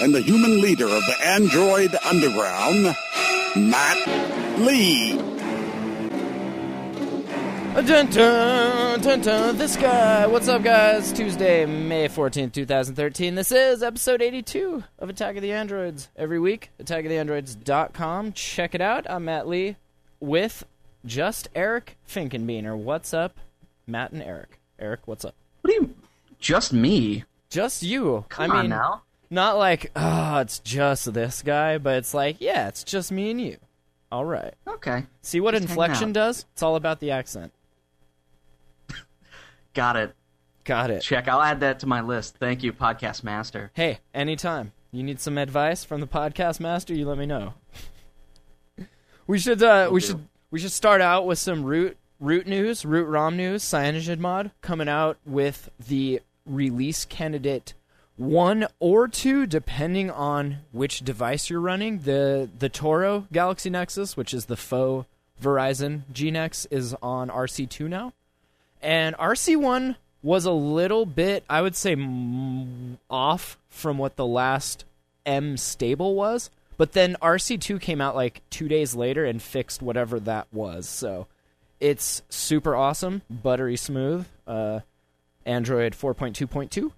and the human leader of the android underground, Matt Lee. Uh, dun, dun, dun, dun, this guy. What's up, guys? Tuesday, May 14th, 2013. This is episode 82 of Attack of the Androids. Every week, attackoftheandroids.com. Check it out. I'm Matt Lee with just Eric Finkenbeiner. What's up, Matt and Eric? Eric, what's up? What do you? Just me? Just you. Come I on mean, now. Not like, oh, it's just this guy, but it's like, yeah, it's just me and you. All right. Okay, See what Just hang inflection out. does? It's all about the accent. got it. Got it. Check. I'll add that to my list. Thank you, podcast master. Hey, anytime. You need some advice from the podcast master, you let me know. we should uh we do. should we should start out with some root root news, root ROM news, CyanogenMod coming out with the release candidate one or two depending on which device you're running. The the Toro Galaxy Nexus, which is the faux Verizon G-Nex is on RC2 now. And RC1 was a little bit, I would say, m- off from what the last M stable was. But then RC2 came out like two days later and fixed whatever that was. So it's super awesome, buttery smooth. Uh, Android 4.2.2.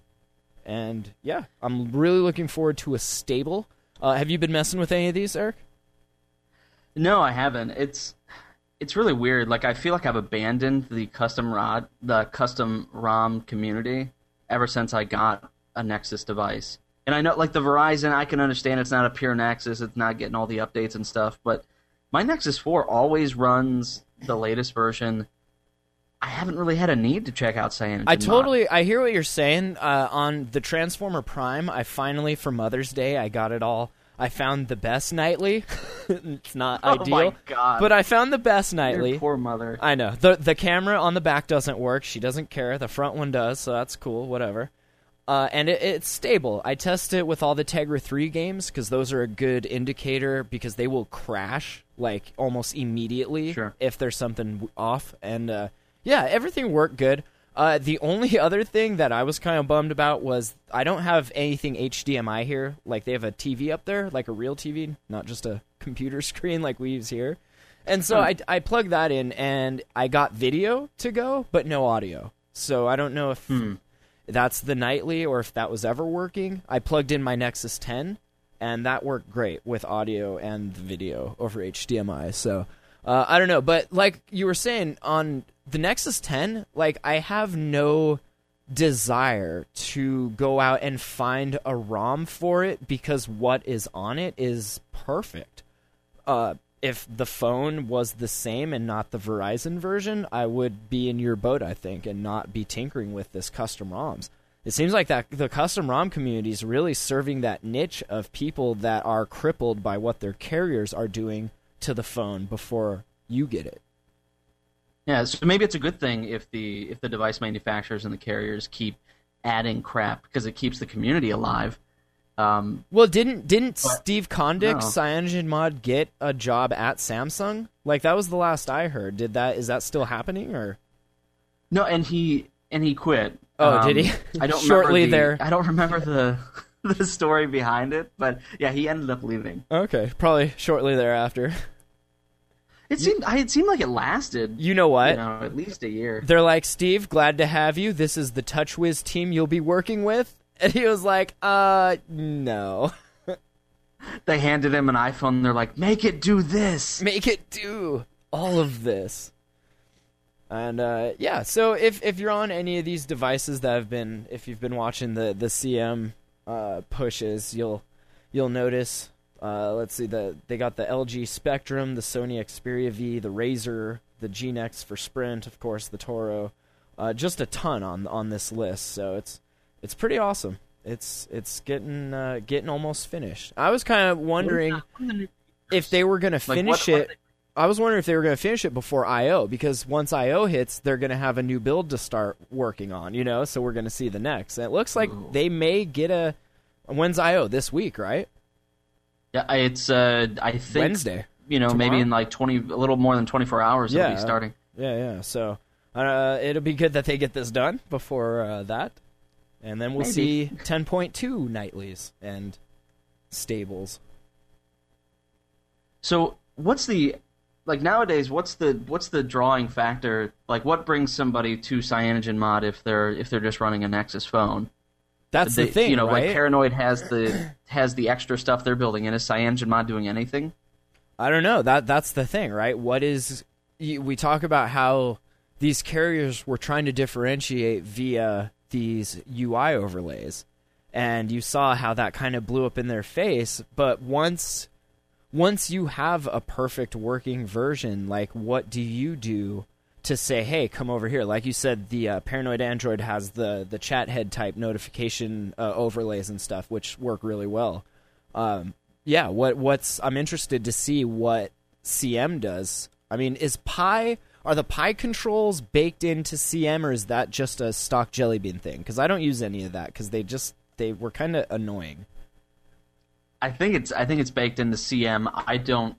And yeah, I'm really looking forward to a stable. Uh, have you been messing with any of these, Eric? No, I haven't. It's it's really weird. Like I feel like I've abandoned the custom rod, the custom ROM community ever since I got a Nexus device. And I know, like the Verizon, I can understand it's not a pure Nexus. It's not getting all the updates and stuff. But my Nexus 4 always runs the latest version. I haven't really had a need to check out CyanogenMod. I totally I hear what you're saying. Uh, on the Transformer Prime, I finally for Mother's Day I got it all. I found the best nightly. it's not Oh ideal, my God. but I found the best Your nightly. poor mother. I know the the camera on the back doesn't work. She doesn't care. The front one does, so that's cool. Whatever. Uh, and it, it's stable. I test it with all the Tegra 3 games because those are a good indicator because they will crash like almost immediately Sure. if there's something off. And uh, yeah, everything worked good. Uh, the only other thing that I was kind of bummed about was I don't have anything HDMI here. Like they have a TV up there, like a real TV, not just a computer screen like we use here. And so I, I plugged that in and I got video to go, but no audio. So I don't know if that's the nightly or if that was ever working. I plugged in my Nexus 10 and that worked great with audio and video over HDMI. So uh, I don't know, but like you were saying on the Nexus 10, like I have no desire to go out and find a ROM for it because what is on it is perfect. Uh, if the phone was the same and not the Verizon version, I would be in your boat, I think, and not be tinkering with this custom ROMs. It seems like that the custom ROM community is really serving that niche of people that are crippled by what their carriers are doing to the phone before you get it. Yeah, so maybe it's a good thing if the if the device manufacturers and the carriers keep adding crap because it keeps the community alive. Um, Well, didn't didn't But- Steve Kondik, No. CyanogenMod, get a job at Samsung? Like that was the last I heard. Did that is that still happening or? no, and he and he quit. Oh, Um, did he? I don't Shortly the, there. I don't remember the the story behind it, but yeah, he ended up leaving. Okay, probably shortly thereafter. It seemed I it seemed like it lasted. You know what? You know, at least a year. They're like, Steve, glad to have you. This is the TouchWiz team you'll be working with. And he was like, uh, no. They handed him an iPhone. They're like, make it do this. Make it do all of this. And uh, yeah, so if if you're on any of these devices that have been, if you've been watching the the CM uh, pushes, you'll you'll notice. Uh, let's see, the they got the LG Spectrum, the Sony Xperia V, the RAZR, the G-Nex for Sprint, of course, the Toro. Uh, just a ton on on this list, so it's it's pretty awesome. It's it's getting uh, getting almost finished. I was kind of wondering. if they were going to Like, finish what it. I was wondering if they were going to finish it before IO because once IO hits, they're going to have a new build to start working on. You know, so we're going to see the next. And it looks like Ooh. they may get a. When's IO this week? Right, Yeah, it's uh, I think Wednesday. You know, maybe in like twenty, a little more than twenty four hours, it'll Yeah. be starting. Yeah, yeah. So uh, it'll be good that they get this done before uh, that, and then we'll Maybe. see 10.2 nightlies and stables. So, what's the like nowadays? What's the what's the drawing factor? Like, what brings somebody to CyanogenMod if they're if they're just running a Nexus phone? That's They- the thing, you know, right? like Paranoid has the has the extra stuff they're building in. Is CyanogenMod doing anything? I don't know. That that's the thing, right? What is we talk about how these carriers were trying to differentiate via these UI overlays, and you saw how that kind of blew up in their face. But once once you have a perfect working version, like what do you do to say, "Hey, come over here"? Like you said, the uh, Paranoid Android has the the chat head type notification uh, overlays and stuff, which work really well. Um, yeah, what what's I'm interested to see what CM does. I mean, is Pie are the Pie controls baked into CM or is that just a stock Jelly Bean thing? Because I don't use any of that because they just they were kind of annoying. I think it's I think it's baked into CM. I don't.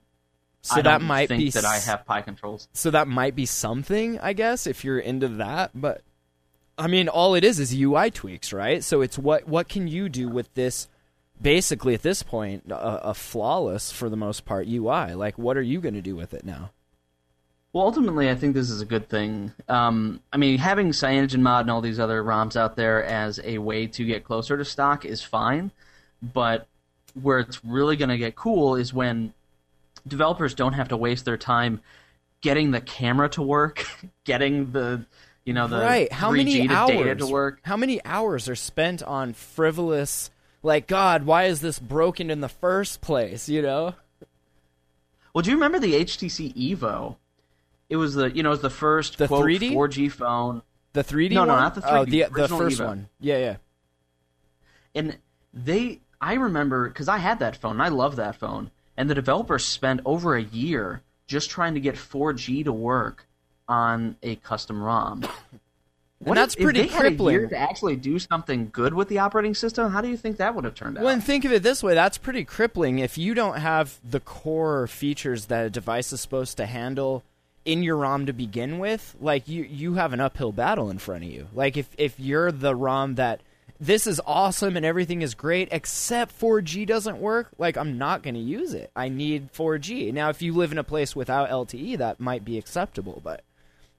So I that might think be that I have Pie controls. So that might be something, I guess, if you're into that. But I mean, all it is is UI tweaks, right? So it's what what can you do with this? Basically, at this point, a, a flawless for the most part UI. Like, what are you going to do with it now? Well, ultimately, I think this is a good thing. Um, I mean, having CyanogenMod and all these other ROMs out there as a way to get closer to stock is fine, but where it's really going to get cool is when developers don't have to waste their time getting the camera to work, getting the you know the right? How 3G many to hours? data to work. How many hours are spent on frivolous? Like, God, why is this broken in the first place? You know? Well, do you remember the HTC Evo? It was the you know it was the first The quote 3D? 4G phone. The 3D No, no, not the Oh, 3D, the the original first Evo. one. Yeah, yeah. and they i remember because i had that phone and i love that phone and the developers spent over a year just trying to get 4g to work on a custom rom What that's if- if pretty they had a year crippling. to actually do something good with the operating system how do you think that would have turned out Well, and think of it this way: that's pretty crippling. If you don't have the core features that a device is supposed to handle in your ROM to begin with, like you you have an uphill battle in front of you. Like if if you're the ROM that this is awesome and everything is great except 4G doesn't work, like I'm not going to use it. I need 4G. Now, if you live in a place without LTE, that might be acceptable, but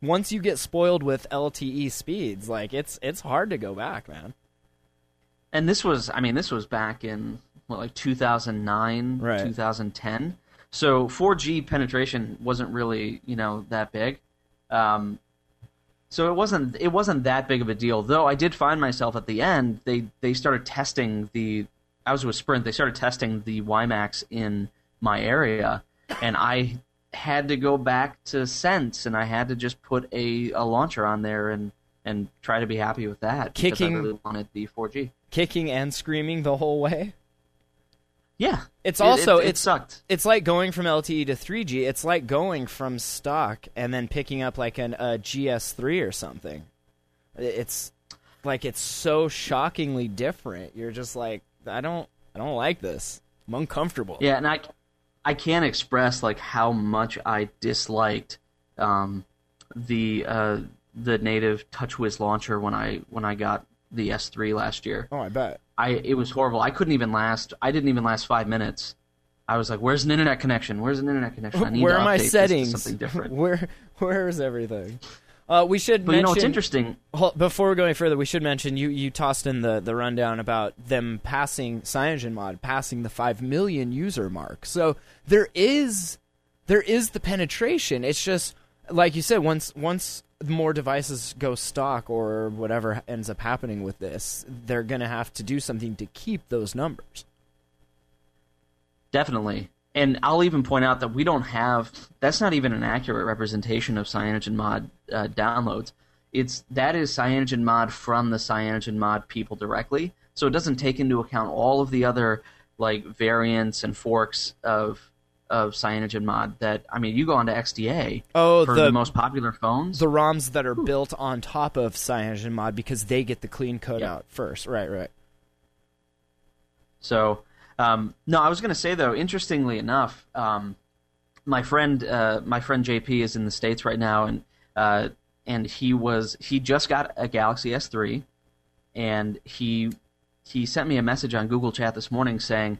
once you get spoiled with LTE speeds, like it's it's hard to go back, man. and this was i mean this was back in what like 2009 Right. 2010 so 4g penetration wasn't really you know that big um, so it wasn't it wasn't that big of a deal though i did find myself at the end they they started testing the i was with sprint they started testing the WiMAX in my area and i had to go back to sense and i had to just put a, a launcher on there and and try to be happy with that because Kicking- i really wanted the 4g Kicking and screaming the whole way. Yeah, It's It- also it, it it's sucked. it's like going from LTE to 3G. It's like going from stock and then picking up like an a GS3 or something. It's like it's so shockingly different. You're just like I don't I don't like this. I'm uncomfortable. Yeah, and I I can't express like how much I disliked um, the uh, the native TouchWiz launcher when I when I got the S3 last year. Oh, I bet. I it was horrible. I couldn't even last. I didn't even last five minutes. I was like, "Where's an internet connection? Where's an internet connection? I need Where to are my update this to settings? something different." Where where is everything? Uh, we should But you know what's interesting? Before we go any further, we should mention you, you tossed in the, the rundown about them passing CyanogenMod passing the five million user mark. So there is there is the penetration. It's just like you said, once once more devices go stock or whatever ends up happening with this, they're gonna have to do something to keep those numbers. Definitely. And I'll even point out that we don't have that's not even an accurate representation of CyanogenMod uh, downloads. It's that is CyanogenMod from the CyanogenMod people directly. So it doesn't take into account all of the other like variants and forks of of CyanogenMod that I mean, you go onto XDA Oh, for the- the, most popular phones. The ROMs that are built on top of CyanogenMod because they get the clean code Yeah. out first. Right, right. So, um, no, I was going to say though, interestingly enough, um, my friend, uh, my friend JP is in the states right now, and uh, and he was he just got a Galaxy S3, and he he sent me a message on Google Chat this morning saying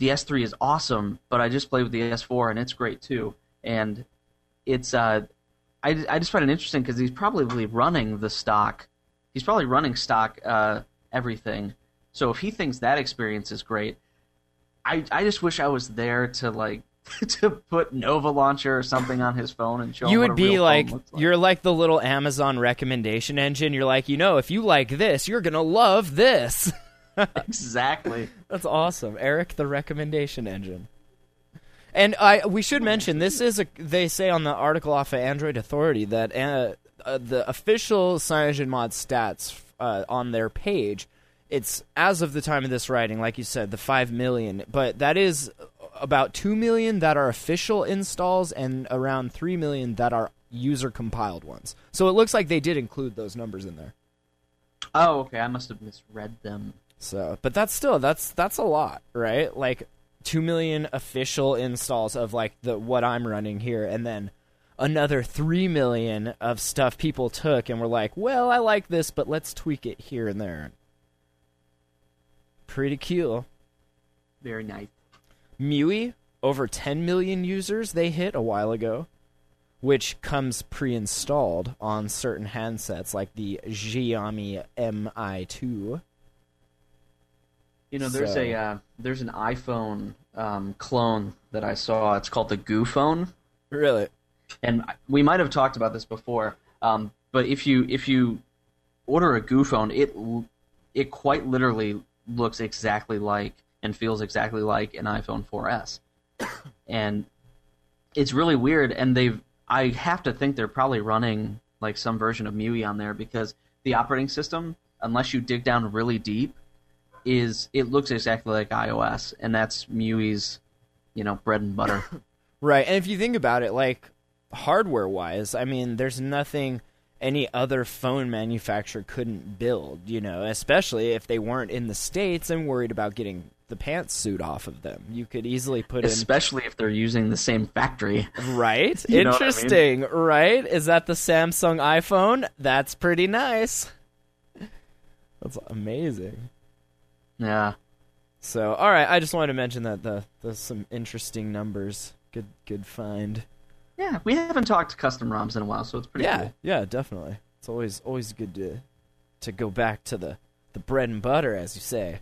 the S3 is awesome, but I just played with the S4 and it's great too, and it's uh, I I just find it interesting because he's probably running the stock, he's probably running stock uh, everything. So if he thinks that experience is great, I I just wish I was there to like to put Nova Launcher or something on his phone and show him you would be like, like. you're like the little Amazon recommendation engine. You're like, you know, if you like this, you're gonna love this. exactly. That's awesome, Eric, the recommendation engine. And I, we should mention this is a. They say on the article off of Android Authority that uh, uh, the official CyanogenMod mod stats uh, on their page, it's as of the time of this writing, like you said, the five million. But that is about two million that are official installs, and around three million that are user compiled ones. So it looks like they did include those numbers in there. Oh, okay. I must have misread them. So, but that's still that's that's a lot, right? Like two million official installs of like the what I'm running here, and then another three million of stuff people took and were like, "Well, I like this, but let's tweak it here and there." Pretty cool. Very nice. MIUI over 10 million users they hit a while ago, which comes pre-installed on certain handsets like the Xiaomi Mi2. You know, there's So- a uh, there's an iPhone um, clone that I saw. It's called the Goo Phone, Really? and we might have talked about this before. Um, but if you if you order a Goo Phone, it it quite literally looks exactly like and feels exactly like an iPhone 4S, and it's really weird. And they've I have to think they're probably running like some version of MIUI on there because the operating system, unless you dig down really deep, is it looks exactly like iOS, and that's MIUI's, you know, bread and butter. Right. And if you think about it, like hardware wise, I mean, there's nothing any other phone manufacturer couldn't build, you know, especially if they weren't in the States and worried about getting the pantsuit off of them. You could easily put in Especially if they're using the same factory. Right? What I mean? Interesting, right? Is that the Samsung iPhone? That's pretty nice. That's amazing. Yeah. So, all right, I just wanted to mention that the there's some interesting numbers. Good good find. Yeah, we haven't talked custom ROMs in a while, so it's pretty yeah, cool. yeah, definitely. It's always always good to to go back to the the bread and butter, as you say.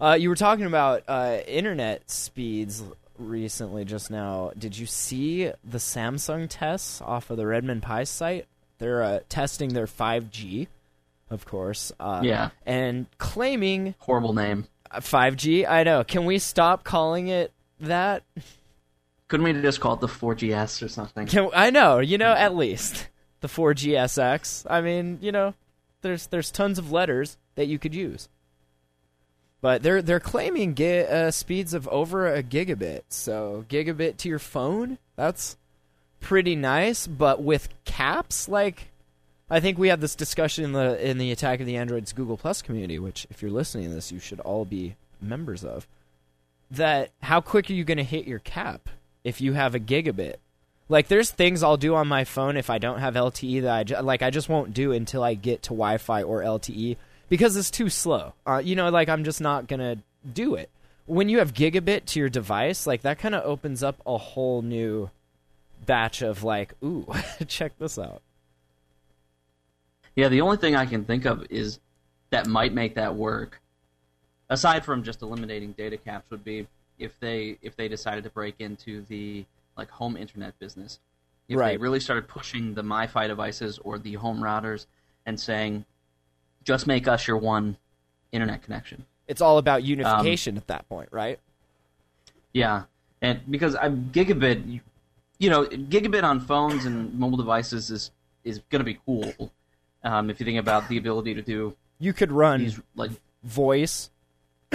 Uh, you were talking about uh, internet speeds recently just now. Did you see the Samsung tests off of the Redmond Pie site? They're uh, testing their 5G, of course. Uh, Yeah. and claiming Horrible name. uh, 5G. I know. Can we stop calling it that? Couldn't we just call it the 4GS or something? Can I know, you know, at least the 4GSX. I mean, you know, there's there's tons of letters that you could use. But they're they're claiming gi- uh, speeds of over a gigabit. So gigabit to your phone, that's pretty nice. But with caps, like I think we had this discussion in the in the Attack of the Androids Google Plus community, which if you're listening to this, you should all be members of. That how quick are you going to hit your cap if you have a gigabit? Like there's things I'll do on my phone if I don't have LTE that I like I just won't do until I get to Wi-Fi or LTE because it's too slow. Uh, you know, like I'm just not gonna do it. When you have gigabit to your device, like that kind of opens up a whole new batch of like, ooh, check this out. Yeah, the only thing I can think of is that might make that work. Aside from just eliminating data caps, would be if they if they decided to break into the like home internet business. If they really started pushing the MiFi devices or the home routers and saying, just make us your one internet connection. It's all about um, unification at that point, right? Yeah, and because I'm gigabit, you, you know, gigabit on phones and mobile devices is is going to be cool. Um, if you think about the ability to do You could run these like voice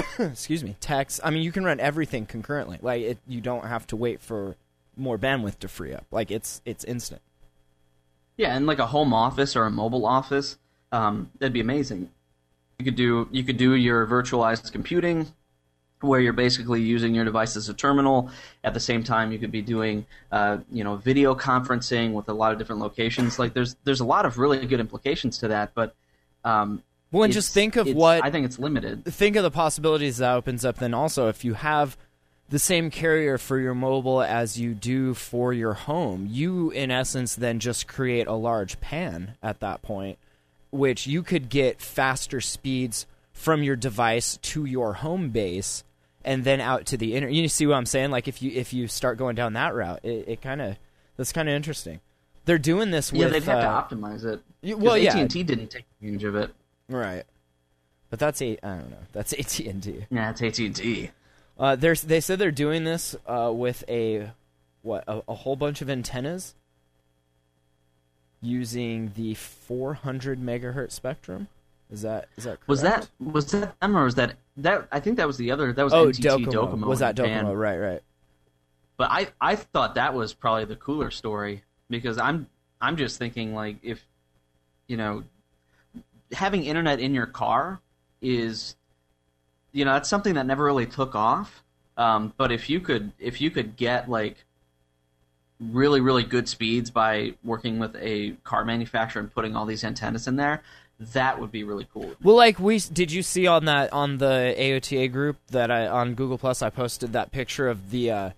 excuse me, text. I mean, you can run everything concurrently. Like it, you don't have to wait for more bandwidth to free up. Like it's it's instant. Yeah, and like a home office or a mobile office, um, that'd be amazing. You could do you could do your virtualized computing, where you're basically using your device as a terminal. At the same time, you could be doing uh, you know video conferencing with a lot of different locations. Like there's there's a lot of really good implications to that, but um, Well, and just think of what I think it's limited. think of the possibilities that opens up then also if you have the same carrier for your mobile as you do for your home you in essence then just create a large pan at that point which you could get faster speeds from your device to your home base and then out to the inner. you see what i'm saying like if you if you start going down that route it, it kind of that's kind of interesting they're doing this with yeah, they'd have uh, to optimize it. well, yeah. AT&T didn't take advantage of it. right but that's a i don't know that's at&t Yeah, it's AT&T. Uh, there's they said they're doing this uh, with a what a, a whole bunch of antennas using the 400 megahertz spectrum. Is that is that correct? Was that was that them or was that that? I think that was the other. That was oh NTT Docomo. Docomo. Was that Japan. Docomo? Right, right. But I I thought that was probably the cooler story because I'm I'm just thinking like if you know having internet in your car is you know that's something that never really took off. Um, but if you could if you could get like really really good speeds by working with a car manufacturer and putting all these antennas in there, that would be really cool. Well, like we did you see on that on the AOTA group that I on Google Plus I posted that picture of the uh,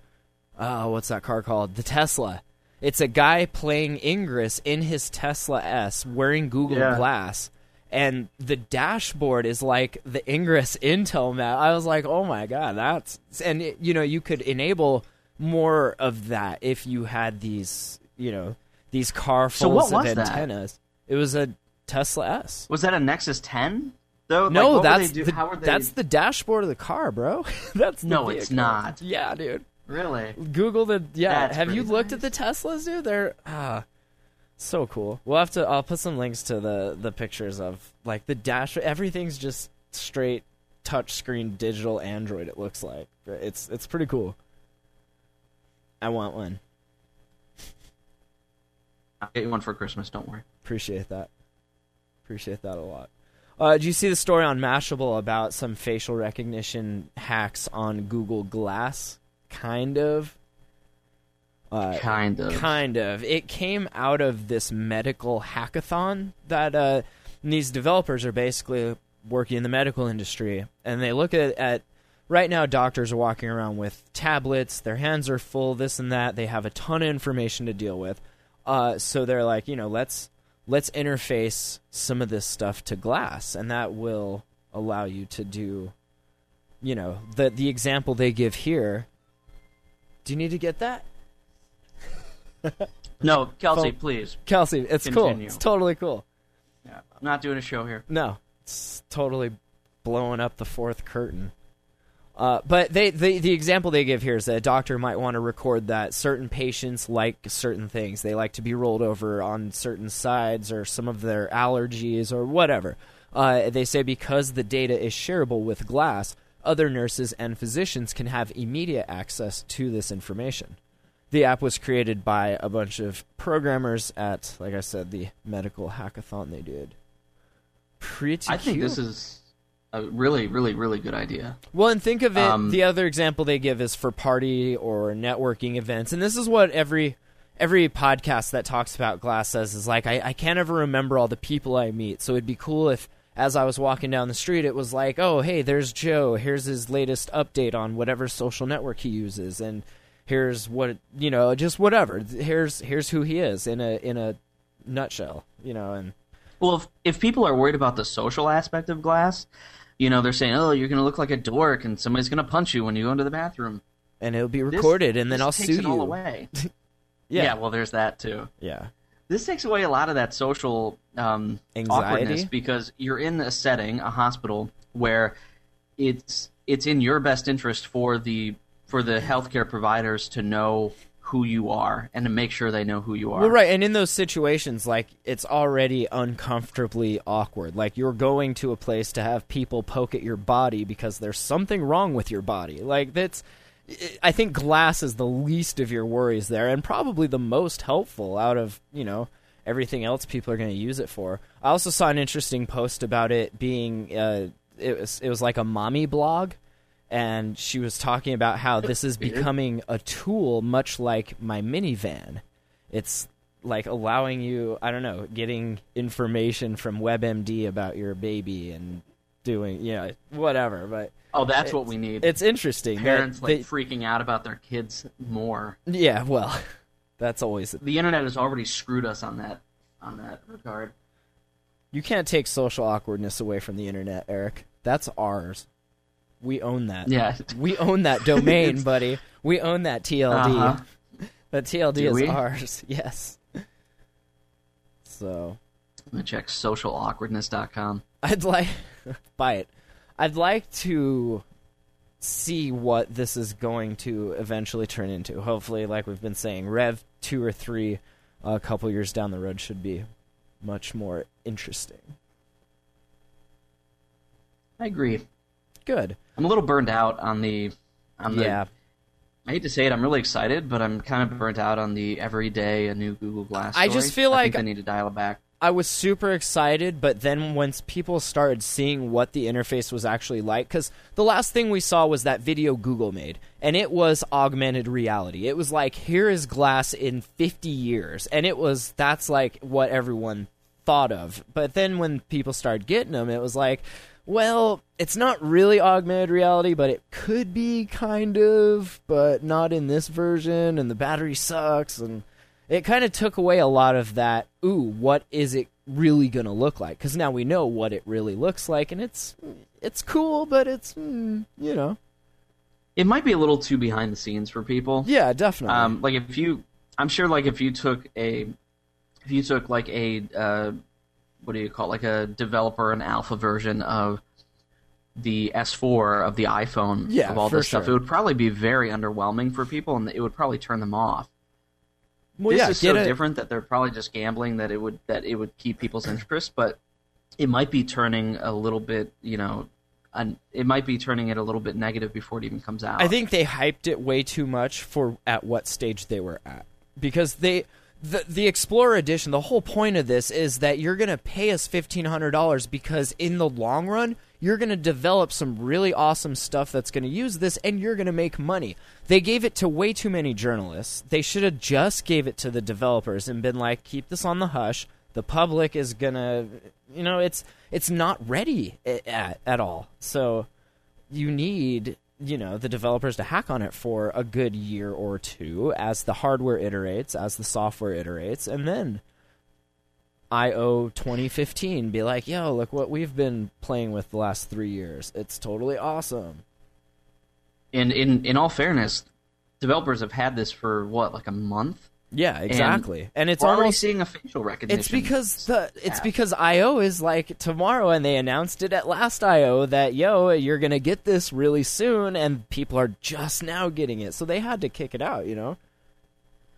uh what's that car called the Tesla. It's a guy playing Ingress in his Tesla S wearing Google Yeah. Glass. And the dashboard is like the Ingress Intel map. I was like, "Oh my god, that's..." And it, you know, you could enable more of that if you had these, you know, these car So fulls what of was that? antennas. It was a Tesla S. Was that a Nexus 10? Though No, were that's the, that's the dashboard of the car, bro. that's No, it's not. Yeah, dude. really. Google the yeah. That's have you looked nice. at the Teslas, dude? They're ah, so cool. We'll have to. I'll put some links to the the pictures of like the dash. Everything's just straight touchscreen digital Android. It looks like it's it's pretty cool. I want one. I'll get you one for Christmas. Don't worry. Appreciate that. Appreciate that a lot. Uh, did you see the story on Mashable about some facial recognition hacks on Google Glass? Kind of. Uh, Kind of. Kind of. It came out of this medical hackathon that uh, these developers are basically working in the medical industry, and they look at, at right now. Doctors are walking around with tablets. Their hands are full. This and that. They have a ton of information to deal with. Uh, so they're like, you know, let's let's interface some of this stuff to glass, and that will allow you to do, you know, the the example they give here. Do you need to get that? No, Kelsey, please. Kelsey, it's cool. It's totally cool. Yeah, I'm not doing a show here. No, it's totally blowing up the fourth curtain. Uh, but they, they, the example they give here is that a doctor might want to record that certain patients like certain things. They like to be rolled over on certain sides or some of their allergies or whatever. Uh, they say because the data is shareable with glass, other nurses and physicians can have immediate access to this information. The app was created by a bunch of programmers at, like I said, the medical hackathon they did. Pretty I think this is a really, really, really good idea. Well, and think of it. Um, the other example they give is for party or networking events, and this is what every every podcast that talks about glass says is like I, I can't ever remember all the people I meet. So it'd be cool if, as I was walking down the street, it was like, oh hey, there's Joe. Here's his latest update on whatever social network he uses, and here's what you know, just whatever. Here's here's who he is in a in a nutshell, you know, and Well, if, if people are worried about the social aspect of glass, you know, they're saying, oh, you're going to look like a dork and somebody's going to punch you when you go into the bathroom. and it'll be This- recorded, and then this I'll takes sue it you. all away. Yeah, yeah, well, there's that too. yeah. This takes away a lot of that social um, Anxiety? awkwardness because you're in a setting, a hospital, where it's it's in your best interest for the for the healthcare providers to know who you are and to make sure they know who you are. Well, right, and in those situations, like it's already uncomfortably awkward. Like you're going to a place to have people poke at your body because there's something wrong with your body. Like that's, I think glass is the least of your worries there, and probably the most helpful out of you know everything else people are going to use it for. I also saw an interesting post about it being, uh, it was it was like a mommy blog and she was talking about how this is becoming a tool much like my minivan. It's like allowing you, I don't know, getting information from WebMD about your baby and doing, you know, whatever. But oh, that's what we need. It's interesting. Parents that like they- freaking out about their kids more. yeah, well, that's always The internet has already screwed us on that on that regard. you can't take social awkwardness away from the internet, Eric. That's ours. We own that. Yeah. We own that domain, buddy. We own that TLD. Uh-huh. That TLD Do is we? ours. Yes. So I'm gonna check socialawkwardness.com. I'd like buy it. I'd like to see what this is going to eventually turn into. Hopefully, like we've been saying, Rev two or three, a couple years down the road should be much more interesting. I agree. Good. I'm a little burned out on the on the yeah. I hate to say it, I'm really excited, but I'm kind of burnt out on the every day a new Google Glass. I just feel I like- think they need to dial it back. I was super excited, but then once people started seeing what the interface was actually like, because the last thing we saw was that video Google made, and it was augmented reality. It was like, here is glass in 50 years, and it was, that's like what everyone thought of. But then when people started getting them, it was like, well, it's not really augmented reality, but it could be kind of, but not in this version, and the battery sucks, and it kind of took away a lot of that ooh what is it really going to look like? Because now we know what it really looks like and it's it's cool but it's mm, you know. It might be a little too behind the scenes for people. yeah definitely. Um, like if you, I'm sure, like if you took a, if you took like a, uh, what do you call it, like a developer, an alpha version of the S4 of the iPhone, Yeah, of all this stuff, it would probably be very underwhelming for people, and it would probably turn them off. well, this yeah, is so it- different that they're probably just gambling that it would that it would keep people's interest, but it might be turning a little bit, you know, un, it might be turning it a little bit negative before it even comes out. I think they hyped it way too much for at what stage they were at because they the the Explorer edition. The whole point of this is that you're going to pay us fifteen hundred dollars because in the long run you're going to develop some really awesome stuff that's going to use this and you're going to make money. They gave it to way too many journalists. They should have just gave it to the developers and been like, keep this on the hush. The public is going to, you know, it's it's not ready at, at all. So you need you know the developers to hack on it for a good year or two as the hardware iterates as the software iterates and then io 2015 be like yo look what we've been playing with the last three years it's totally awesome in in in all fairness, developers have had this for what, like a month. Yeah exactly and, it's We're already almost seeing a facial recognition. it's because the it's app. because io is like tomorrow and they announced it at last io that yo you're gonna get this really soon and people are just now getting it so they had to kick it out you know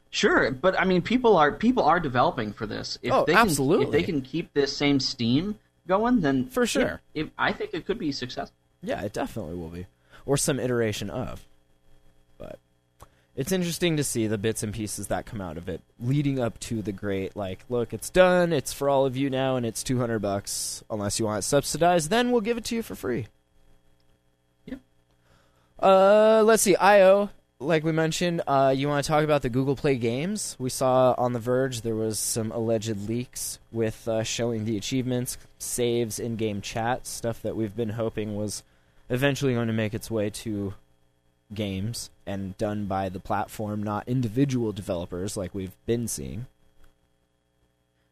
sure, but I mean, people are people are developing for this. If Oh, they can, absolutely. If they can keep this same steam going, then For sure. it- it- I think it could be successful. Yeah, it definitely will be, or some iteration of. It's interesting to see the bits and pieces that come out of it, leading up to the great. Like, look, it's done. It's for all of you now, and it's two hundred bucks. Unless you want it subsidized, then we'll give it to you for free. Yep. Uh, let's see. IO, like we mentioned, uh, you want to talk about the Google Play games? We saw on The Verge there was some alleged leaks with uh, showing the achievements, saves, in-game chat, stuff that we've been hoping was eventually going to make its way to games and done by the platform, not individual developers like we've been seeing.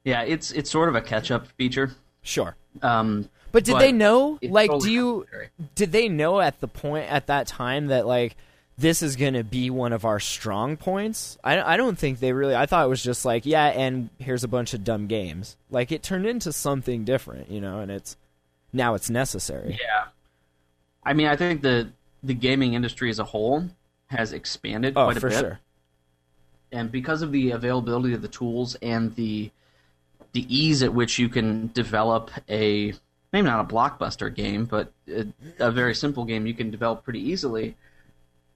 Yeah, it's it's sort of a catch up feature. Sure. Um, But did But they know? Like, totally do you necessary. did they know at the point at that time that like this is going to be one of our strong points? I, I don't think they really. I thought it was just like yeah, and here's a bunch of dumb games. Like it turned into something different, you know, and it's now it's necessary. Yeah. I mean, I think the the gaming industry as a whole has expanded oh, quite a for bit. sure. and because of the availability of the tools and the the ease at which you can develop a maybe not a blockbuster game, but a, a very simple game you can develop pretty easily.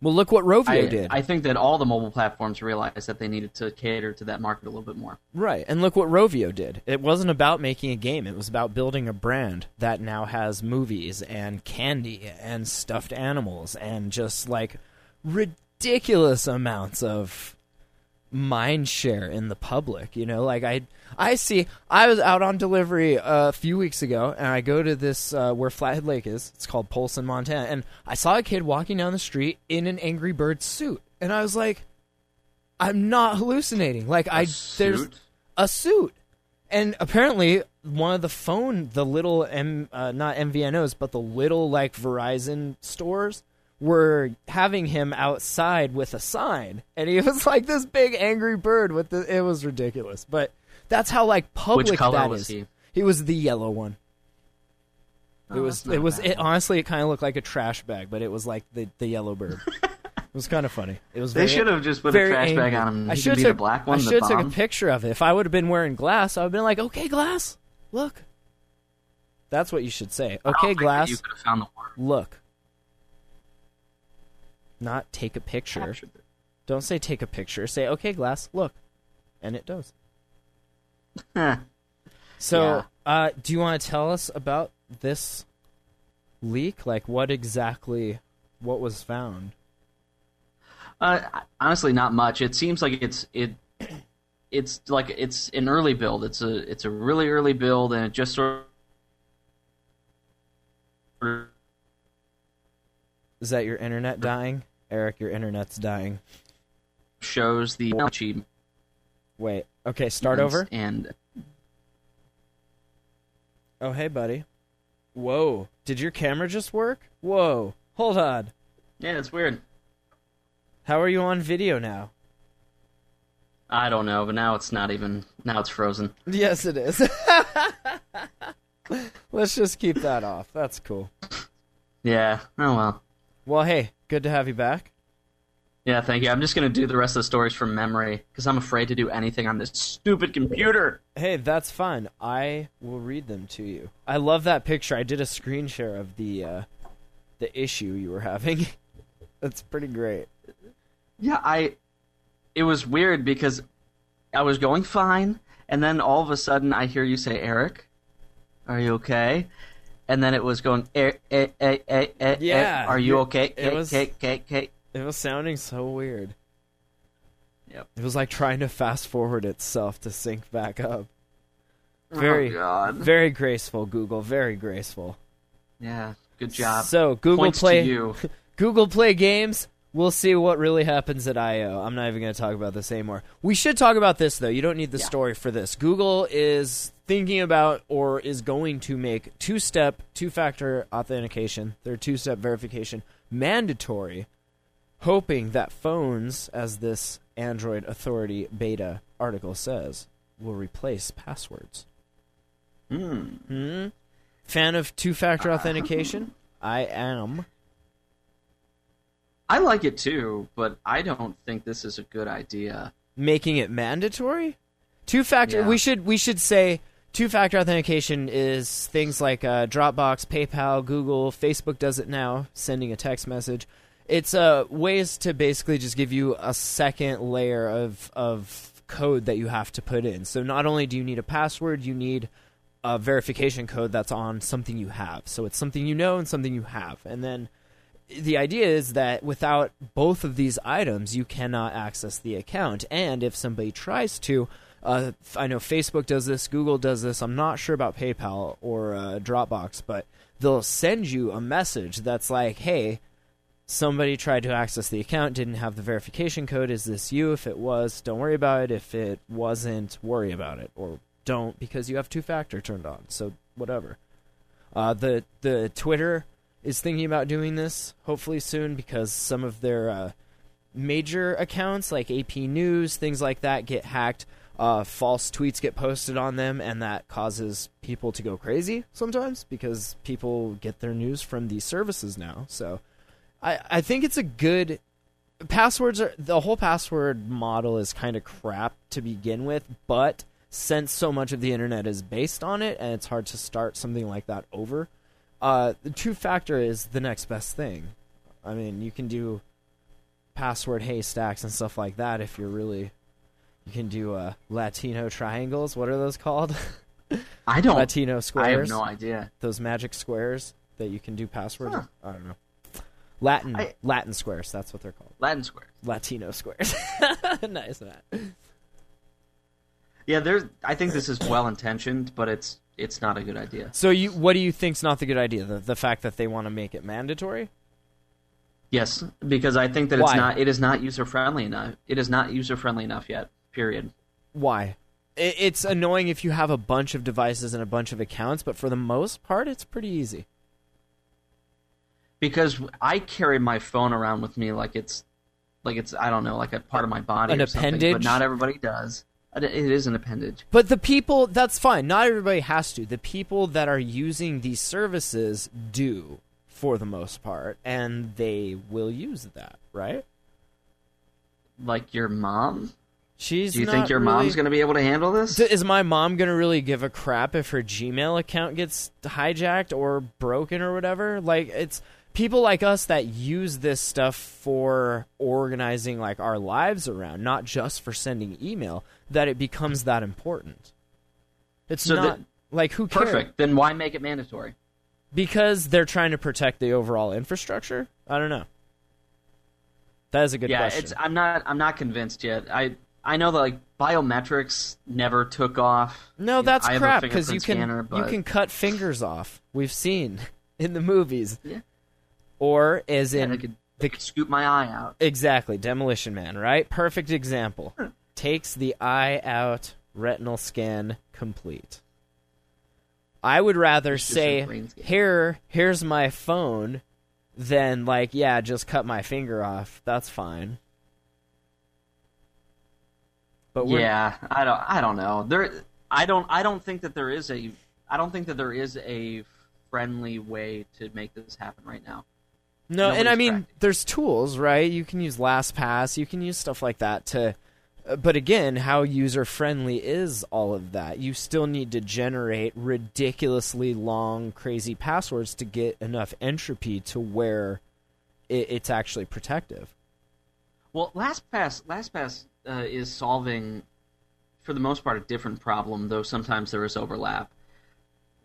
Well, look what Rovio I, did. I think that all the mobile platforms realized that they needed to cater to that market a little bit more. Right, and look what Rovio did. It wasn't about making a game, it was about building a brand that now has movies and candy and stuffed animals and just like ridiculous amounts of mind share in the public, you know? Like I I see I was out on delivery a few weeks ago and I go to this uh, where Flathead Lake is. It's called Polson, Montana, and I saw a kid walking down the street in an Angry Bird suit. And I was like I'm not hallucinating. Like I there's a suit. And apparently, one of the phone, the little M, uh, not MVNOs, but the little like Verizon stores were having him outside with a sign, and he was like this big angry bird with the. It was ridiculous, but that's how like public Which color that was is. he? was the yellow one. it Oh, was. It was. It honestly, it kind of looked like a trash bag, but it was like the the yellow bird. it was kind of funny. It was. They should have just put a very trash bag on him. I should could be took the black one. I should have took a picture of it. If I would have been wearing glass, I would have been like, "Okay, glass, look." That's what you should say. Okay, glass, You could have found the word. look. Not take a picture. Captured. Don't say take a picture. Say okay, glass, look, and it does. So, Yeah. uh, do you want to tell us about this leak? Like, what exactly, what was found? Uh, honestly, not much. It seems like it's it. It's like it's an early build. It's a it's a really early build, and it just sort of Is that your internet dying, Eric? Your internet's dying. shows the achievements Wait. Okay, start over. and Oh, hey, buddy. Whoa. Did your camera just work? Whoa. Hold on. yeah, it's weird. How are you on video now? I don't know, but now it's not even. Now it's frozen. Yes, it is. Let's just keep that off. That's cool. Yeah. Oh well. Well, hey, good to have you back. Yeah, thank you. I'm just gonna do the rest of the stories from memory because I'm afraid to do anything on this stupid computer. Hey, that's fine. I will read them to you. I love that picture. I did a screen share of the uh, the issue you were having. that's pretty great. Yeah, I. It was weird because I was going fine, and then all of a sudden I hear you say, "Eric, are you okay?" And then it was going, "Eh, eh, eh, eh, eh, Yeah, eh, are you it- okay?" it Eh, was- eh, eh, eh. It was sounding so weird. Yep. It was like trying to fast forward itself to sync back up. Very, Oh, God. very graceful, Google. Very graceful. Yeah, good job. So Google Points Play, to you. Google Play Games. We'll see what really happens at I/O. I'm not even going to talk about this anymore. We should talk about this though. You don't need the Yeah. story for this. Google is thinking about or is going to make two-step, two-factor authentication, their two-step verification mandatory, hoping that phones, as this Android Authority beta article says, will replace passwords. Hmm. Hmm. Fan of two-factor authentication? I am. I like it too, but I don't think this is a good idea. making it mandatory? Two factor Yeah. we should we should say two factor authentication is things like uh, dropbox paypal google facebook does it now sending a text message. It's uh, ways to basically just give you a second layer of of code that you have to put in. So not only do you need a password you need a verification code that's on something you have. So it's something you know and something you have. And then the idea is that without both of these items, you cannot access the account. And if somebody tries to, uh, I know Facebook does this, Google does this. I'm not sure about PayPal or uh, Dropbox, but they'll send you a message that's like, "Hey, somebody tried to access the account, didn't have the verification code. Is this you? If it was, don't worry about it. If it wasn't, worry about it, or don't because you have two-factor turned on. So whatever." Uh, the the Twitter is thinking about doing this hopefully soon because some of their uh, major accounts like AP News, things like that, get hacked. Uh, false tweets get posted on them, and that causes people to go crazy sometimes because people get their news from these services now. So, I I think it's a good passwords are the whole password model is kind of crap to begin with, but since so much of the internet is based on it and it's hard to start something like that over, uh, the two factor is the next best thing. I mean, you can do password haystacks and stuff like that if you're really. You can do uh, Latino triangles. What are those called? I don't. Latino squares. I have no idea. Those magic squares that you can do passwords. Huh. I don't know. Latin I- Latin squares. That's what they're called. Latin squares. Latino squares. nice Matt. Yeah, there's. I think this is well intentioned, but it's it's not a good idea. So you, what do you think's not the good idea? The the fact that they want to make it mandatory? Yes, because I think that Why? it's not. It is not user friendly enough. It is not user friendly enough yet. Period. Why? I- It's annoying if you have a bunch of devices and a bunch of accounts, but for the most part, it's pretty easy. Because I carry my phone around with me like it's, like it's I don't know, like a part of my body An appendage? But not everybody does. It is an appendage. But the people, that's fine. Not everybody has to. The people that are using these services do, for the most part, and they will use that, right? Like your mom. She's Do you think your really- mom's going to be able to handle this? Is my mom gonna really give a crap if her Gmail account gets hijacked or broken or whatever? Like it's people like us that use this stuff for organizing like our lives around, not just for sending email, that it becomes that important. It's So not that- like who cares? Perfect. Then why make it mandatory? Because they're trying to protect the overall infrastructure? I don't know. That is a good yeah, question. it's. I'm not. I'm not convinced yet. I. I know that like biometrics never took off. No, You know, that's have a crap because you can scanner, you can cut fingers off. We've seen in the movies. Yeah. Or as Yeah, in they could, the they could scoop my eye out. exactly Demolition Man, right? Perfect example. Takes the eye out, retinal scan complete. I would rather say a brain scan. here here's my phone than like yeah, just cut my finger off. That's fine. But we're, Yeah, I don't. I don't know. There. I don't. I don't think that there is a. I don't think that there is a friendly way to make this happen right now. No, and I mean, cracked. there's tools, right? You can use LastPass, you can use stuff like that to. But again, how user friendly is all of that? You still need to generate ridiculously long, crazy passwords to get enough entropy to where it, it's actually protective. Well, LastPass. LastPass uh, is solving, for the most part, a different problem. Though sometimes there is overlap.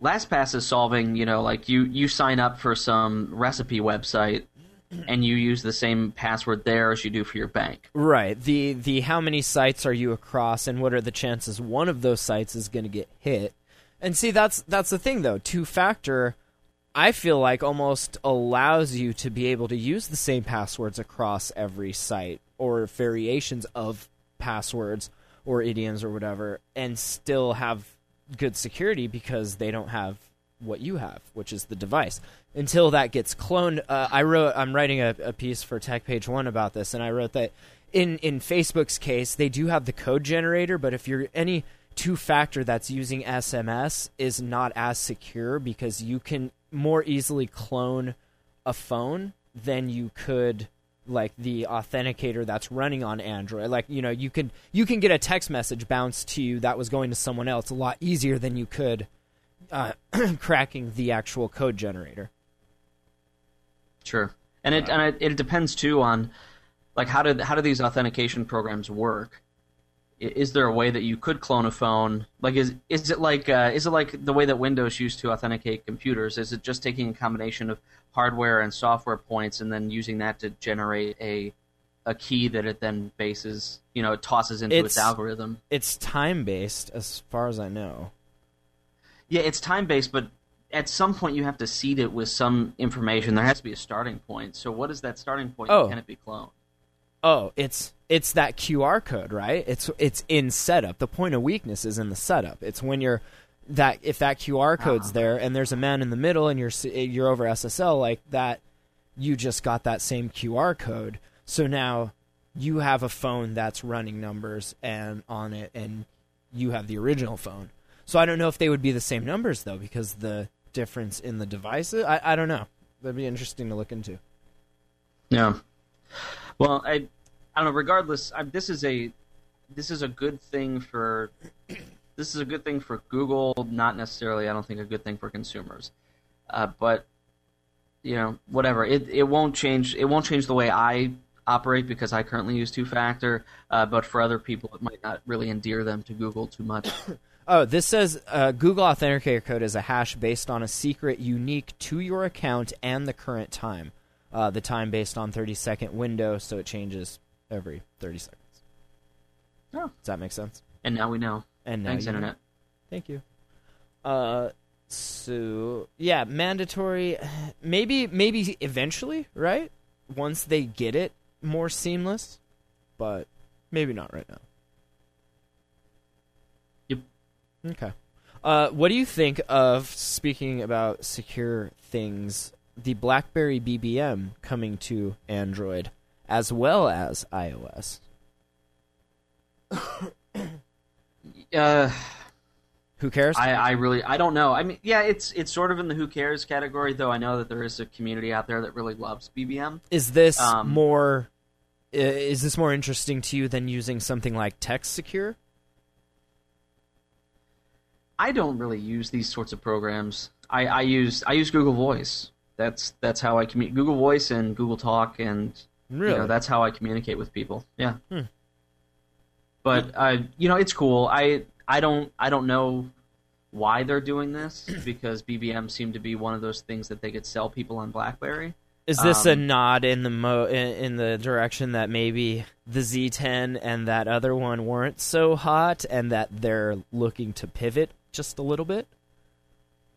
LastPass is solving. You know, like you you sign up for some recipe website, and you use the same password there as you do for your bank. Right. The the how many sites are you across and what are the chances one of those sites is going to get hit? And see that's that's the thing though. Two factor I feel like almost allows you to be able to use the same passwords across every site or variations of passwords or idioms or whatever and still have good security because they don't have what you have, which is the device. Until that gets cloned, uh, I wrote. I'm writing a, a piece for Tech Page One about this, and I wrote that in in Facebook's case, they do have the code generator, but if you're any two factor that's using SMS is not as secure because you can more easily clone a phone than you could like the authenticator that's running on Android. Like, you know, you can you can get a text message bounced to you that was going to someone else a lot easier than you could uh, cracking the actual code generator. Sure, and it and it, it depends too on like how do how do these authentication programs work? Is there a way that you could clone a phone? Like is is it like uh, is it like the way that Windows used to authenticate computers? Is it just taking a combination of hardware and software points and then using that to generate a a key that it then bases you know it tosses into its, It's- algorithm? It's time based as far as I know. Yeah, it's time based, but at some point you have to seed it with some information. There has to be a starting point. So what is that starting point? Oh. Can it be cloned? Oh, it's it's that QR code, right? It's it's in setup. The point of weakness is in the setup. It's when you're that if that QR code's ah. there and there's a man in the middle and you're you're over SSL like that, you just got that same QR code. So now you have a phone that's running numbers and on it, and you have the original phone. So I don't know if they would be the same numbers though, because the difference in the devices. I I don't know. That'd be interesting to look into. Yeah. Well, I, I don't know. Regardless, I, this is a this is a good thing for this is a good thing for Google. Not necessarily, I don't think a good thing for consumers. Uh, but you know, whatever. It it won't change. It won't change the way I operate because I currently use two factor. Uh, but for other people, it might not really endear them to Google too much. Oh, this says uh, Google Authenticator code is a hash based on a secret unique to your account and the current time. Uh, the time based on 30 second window, so it changes every 30 seconds. Oh. Does that make sense? and now we know. And now Thanks, you know. internet. Thank you. Uh, so yeah, mandatory. Maybe, maybe eventually, right? Once they get it more seamless, but maybe not right now. Yep. Okay. Uh, what do you think of speaking about secure things? The BlackBerry BBM coming to Android as well as iOS. Uh, Who cares? I, I really I don't know. I mean, yeah, it's it's sort of in the who cares category, though. I know that there is a community out there that really loves BBM. is this Um, more? Is this more interesting to you than using something like Text Secure? I don't really use these sorts of programs. I, I use I use Google Voice. That's that's how I communicate. Google Voice and Google Talk, and Really? you know, that's how I communicate with people. Yeah. Hmm. But uh, you know, it's cool. I I don't I don't know why they're doing this because BBM seemed to be one of those things that they could sell people on BlackBerry. Is this a Um, nod in the mo in the direction that maybe the Z10 and that other one weren't so hot, and that they're looking to pivot just a little bit?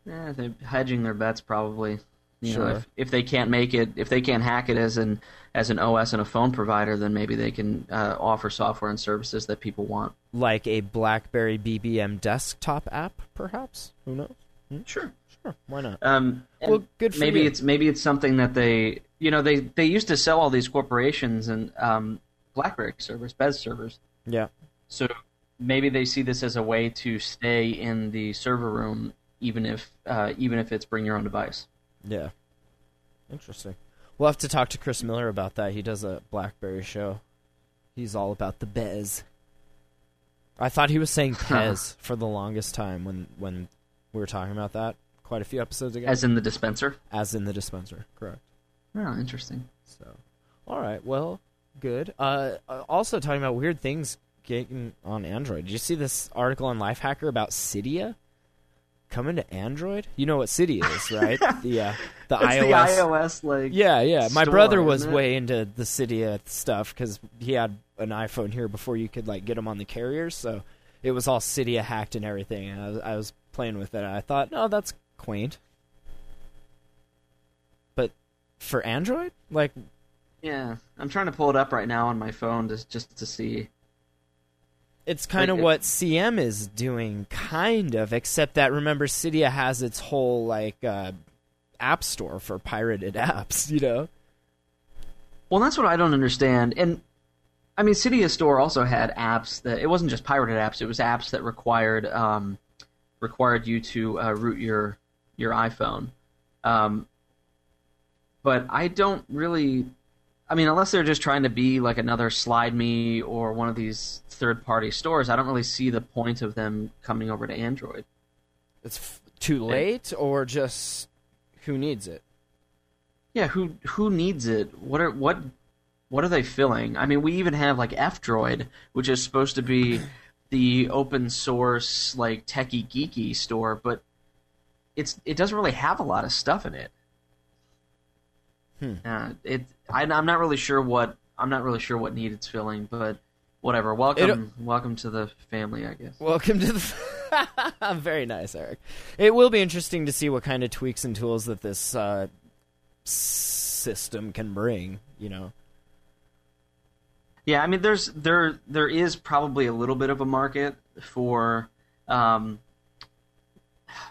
Yeah, they're hedging their bets probably. You know, Sure. if, if they can't make it, if they can't hack it as an as an OS and a phone provider, then maybe they can uh, offer software and services that people want. Like a BlackBerry BBM desktop app, perhaps? Who knows? Sure. Sure, why not? Um, Well, good for maybe you. it's maybe it's something that they you know they they used to sell all these corporations and um, BlackBerry servers, BES servers. Yeah. So maybe they see this as a way to stay in the server room, even if uh, even if it's bring your own device. Yeah. Interesting. We'll have to talk to Chris Miller about that. He does a BlackBerry show. He's all about the BES. I thought he was saying Pez for the longest time when when we were talking about that quite a few episodes ago. As in the dispenser. As in the dispenser, correct. Oh, interesting. So, all right, well, good. Uh, uh, also talking about weird things getting on Android. Did you see this article on Lifehacker about Cydia coming to Android? You know what Cydia is, right? the uh, the It's iOS. the iOS like Yeah, yeah. My store, brother was way into the Cydia stuff because he had an iPhone here before you could like get them on the carriers. So it was all Cydia hacked and everything. And I was, I was playing with it. And I thought, no, that's quaint. But for Android, like, Yeah, I'm trying to pull it up right now on my phone just just to see. It's kind of Like, it- what CM is doing, kind of. Except that remember, Cydia has its whole like uh, app store for pirated apps. You know. Well, that's what I don't understand. And I mean, Cydia Store also had apps that it wasn't just pirated apps; it was apps that required um, required you to uh, root your your iPhone. Um, but I don't really. I mean, unless they're just trying to be like another SlideME or one of these third party stores, I don't really see the point of them coming over to Android. It's f- too late, or just who needs it? Yeah, who who needs it? What are what what are they filling? I mean, we even have like F-Droid, which is supposed to be the open source like techie geeky store, but it's it doesn't really have a lot of stuff in it. Hmm. Uh, it I, I'm not really sure what I'm not really sure what need it's filling, but whatever. Welcome welcome to the family, I guess. Welcome to the. Very nice, Eric. It will be interesting to see what kind of tweaks and tools that this uh, system can bring. You know, Yeah, I mean, there's there there is probably a little bit of a market for um,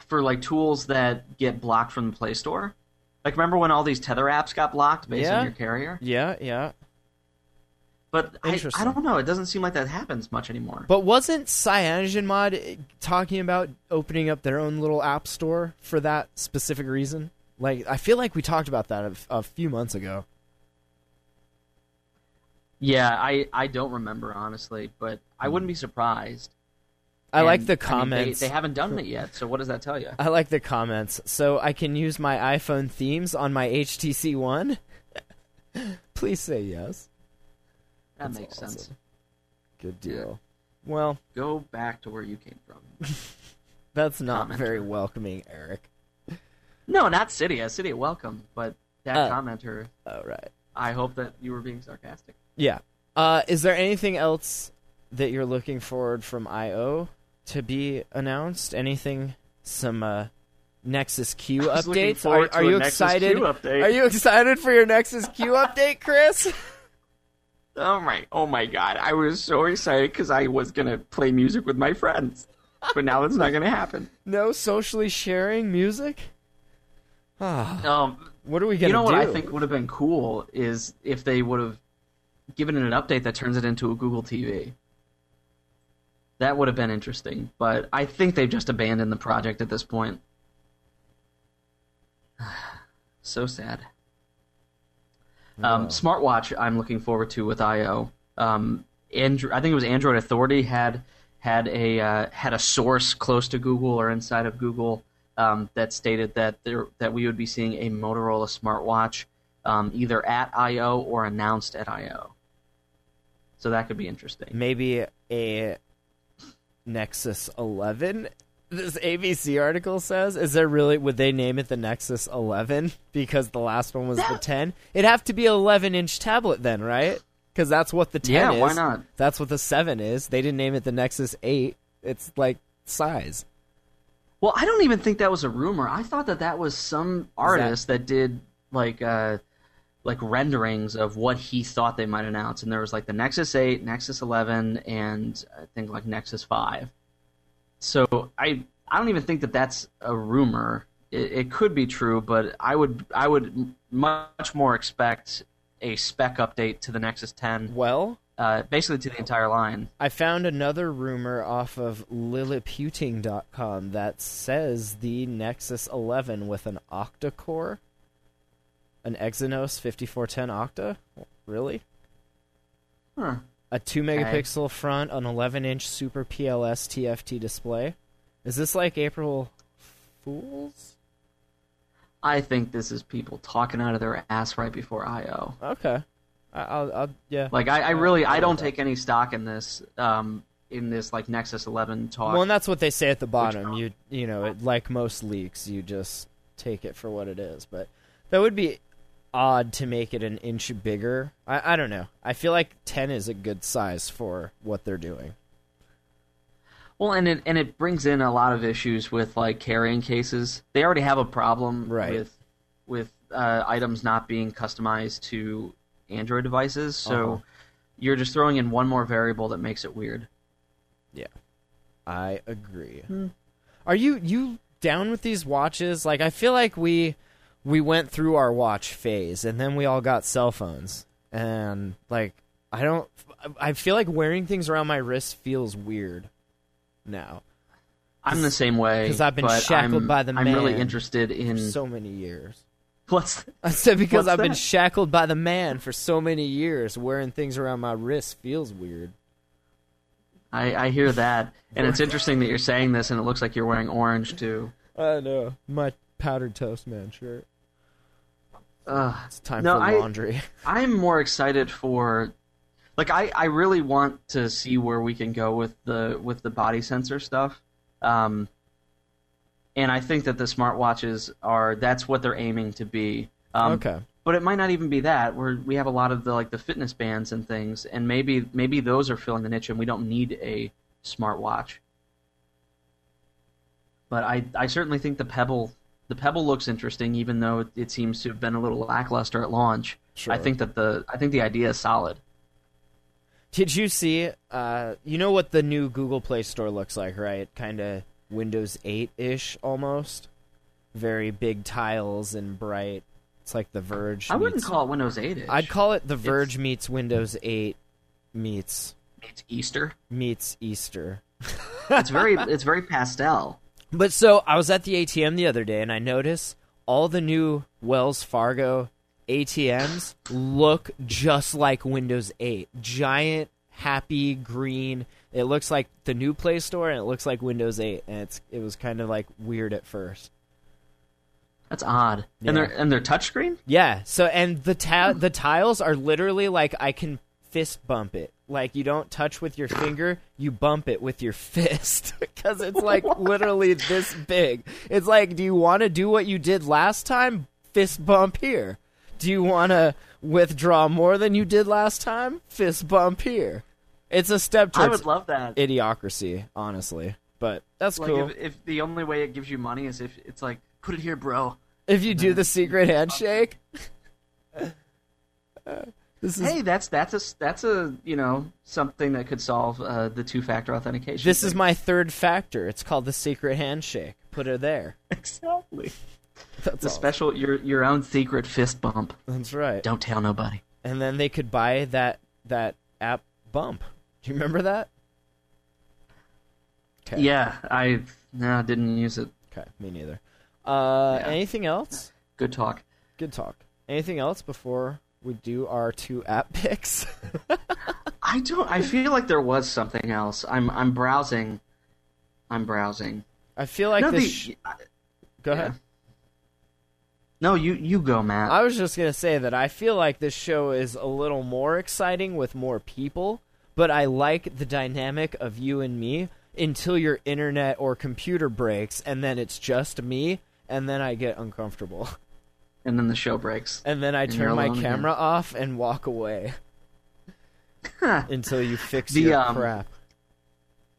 for like tools that get blocked from the Play Store. Like, remember when all these tether apps got blocked based Yeah. on your carrier? yeah, yeah. But I, I don't know. It doesn't seem like that happens much anymore. But wasn't CyanogenMod eh, talking about opening up their own little app store for that specific reason? Like, I feel like we talked about that a, a few months ago. Yeah, I, I don't remember honestly, but I wouldn't be surprised. I like And, the I mean, they- comments. they, haven't done it yet, so what does that tell you? I like the comments. So I can use my iPhone themes on my HTC One. Please say yes. That That's makes awesome. sense. Good deal. Well, Go back to where you came from. that's not Commenter. very welcoming, Eric. no, not Cydia. Cydia, welcome, but that Uh. commenter. right. I hope that you were being sarcastic. Yeah. Uh, is there anything else that you're looking forward from I/O to be announced? Anything? Some uh, Nexus Q updates? Are, are you excited? Update. Are you excited for your Nexus Q update, Chris? Oh my! Oh my God! I was so excited because I was gonna play music with my friends, but now it's not gonna happen. no socially sharing music. Ah, Um, what are we gonna you know what? I think would have been cool is if they would have given it an update that turns it into a Google TV. That would have been interesting, but I think they've just abandoned the project at this point. so sad. Um, smartwatch, I'm looking forward to with I/O. Um, Andro- I think it was Android Authority had had a uh, had a source close to Google or inside of Google um, that stated that there that we would be seeing a Motorola smartwatch um, either at I/O or announced at I/O. So that could be interesting. maybe a Nexus 11. This ABC article says, is there really? Would they name it the Nexus 11 because the last one was the 10? It'd have to be an 11 inch tablet then, right? Because that's what the 10 Yeah, is. Yeah, why not? That's what the 7 is. They didn't name it the Nexus 8. It's like size. Well, I don't even think that was a rumor. I thought that that was some artist that, did like uh, like renderings of what he thought they might announce, and there was like the Nexus 8, Nexus 11, and I think like Nexus 5. So I I don't even think that that's a rumor. It, it could be true, but I would I would much more expect a spec update to the Nexus 10, Well, uh, basically to the entire line. I found another rumor off of Liliputing.com that says the Nexus 11 with an octa core, an Exynos 5410 octa. Really? Huh. A 2 megapixel front, an 11 inch Super PLS TFT display. Is this like April Fools? I think this is people talking out of their ass right before I/O. Okay. I'll, I'll, yeah. Like I, I really I don't take any stock in this um in this like Nexus 11 talk. Well, and that's what they say at the bottom. You you know, it, like most leaks, you just take it for what it is. But that would be odd to make it an inch bigger. I I don't know. I feel like ten is a good size for what they're doing. well, and it and it brings in a lot of issues with like carrying cases. They already have a problem Right. with with uh, items not being customized to Android devices. So Uh-huh. you're just throwing in one more variable that makes it weird. Yeah, I agree. Are you you down with these watches? Like, I feel like we we went through our watch phase, and then we all got cell phones, and like, I don't. I feel like wearing things around my wrist feels weird now. I'm the same way because I've been shackled I'm, by the man. I'm really interested in so many years. what's I said because What's I've been shackled by the man for so many years. Wearing things around my wrist feels weird. I, I hear that, and it's interesting that you're saying this, and it looks like you're wearing orange too. I know my powdered toast man shirt. Ugh. It's time No, for I- laundry. I'm more excited for like I, I really want to see where we can go with the with the body sensor stuff. Um and I think that the smartwatches are that's what they're aiming to be. Um, okay. But it might not even be that. We're we have a lot of the like the fitness bands and things and maybe maybe those are filling the niche and we don't need a smartwatch. But I I certainly think the Pebble the Pebble looks interesting even though it, it seems to have been a little lackluster at launch. Sure. I think that the I think the idea is solid. Did you see? Uh, you know what the new Google Play Store looks like, right? Kind of Windows 8 ish almost. Very big tiles and bright. It's like The Verge. I wouldn't meets- call it Windows 8. I'd call it The Verge meets Windows 8 meets it's Easter. meets Easter. It's very it's very pastel. But so I was at the ATM the other day and I noticed all the new Wells Fargo ATMs look just like Windows 8. Giant, happy green. It looks like the new Play Store, and it looks like Windows 8, and it's it was kind of like weird at first. That's odd. Yeah. And they're and they're touchscreen. Yeah. So and the ta- the tiles are literally like I can fist bump it. Like you don't touch with your finger, you bump it with your fist because it's like literally this big. It's like, do you want to do what you did last time? Fist bump here. Do you want to withdraw more than you did last time? Fist bump here. It's a step I would love that. idiocracy, honestly. But that's like cool. if, if the only way it gives you money is if it's like put it here, bro. if you do the secret handshake. is Hey, that's that's a that's a you know something that could solve uh, the two factor authentication. This is my third factor. It's called the secret handshake. Put it there. exactly That's all. special your your own secret fist bump. That's right. Don't tell nobody. And then they could buy that that app Bump. Do you remember that? Okay. Yeah, I no didn't use it. Okay. Me neither. Uh, Yeah. anything else? Good talk. Good talk. Anything else before we do our two app picks? I don't. I feel like there was something else. I'm I'm browsing. I'm browsing. I feel like no, this. the, sh- Go ahead. no, you you go, Matt. I was just gonna say that I feel like this show is a little more exciting with more people, but I like the dynamic of you and me until your internet or computer breaks, and then it's just me, and then I get uncomfortable, and then the show breaks. and then I And turn my alone again. camera off and walk away until you fix The, your um, crap.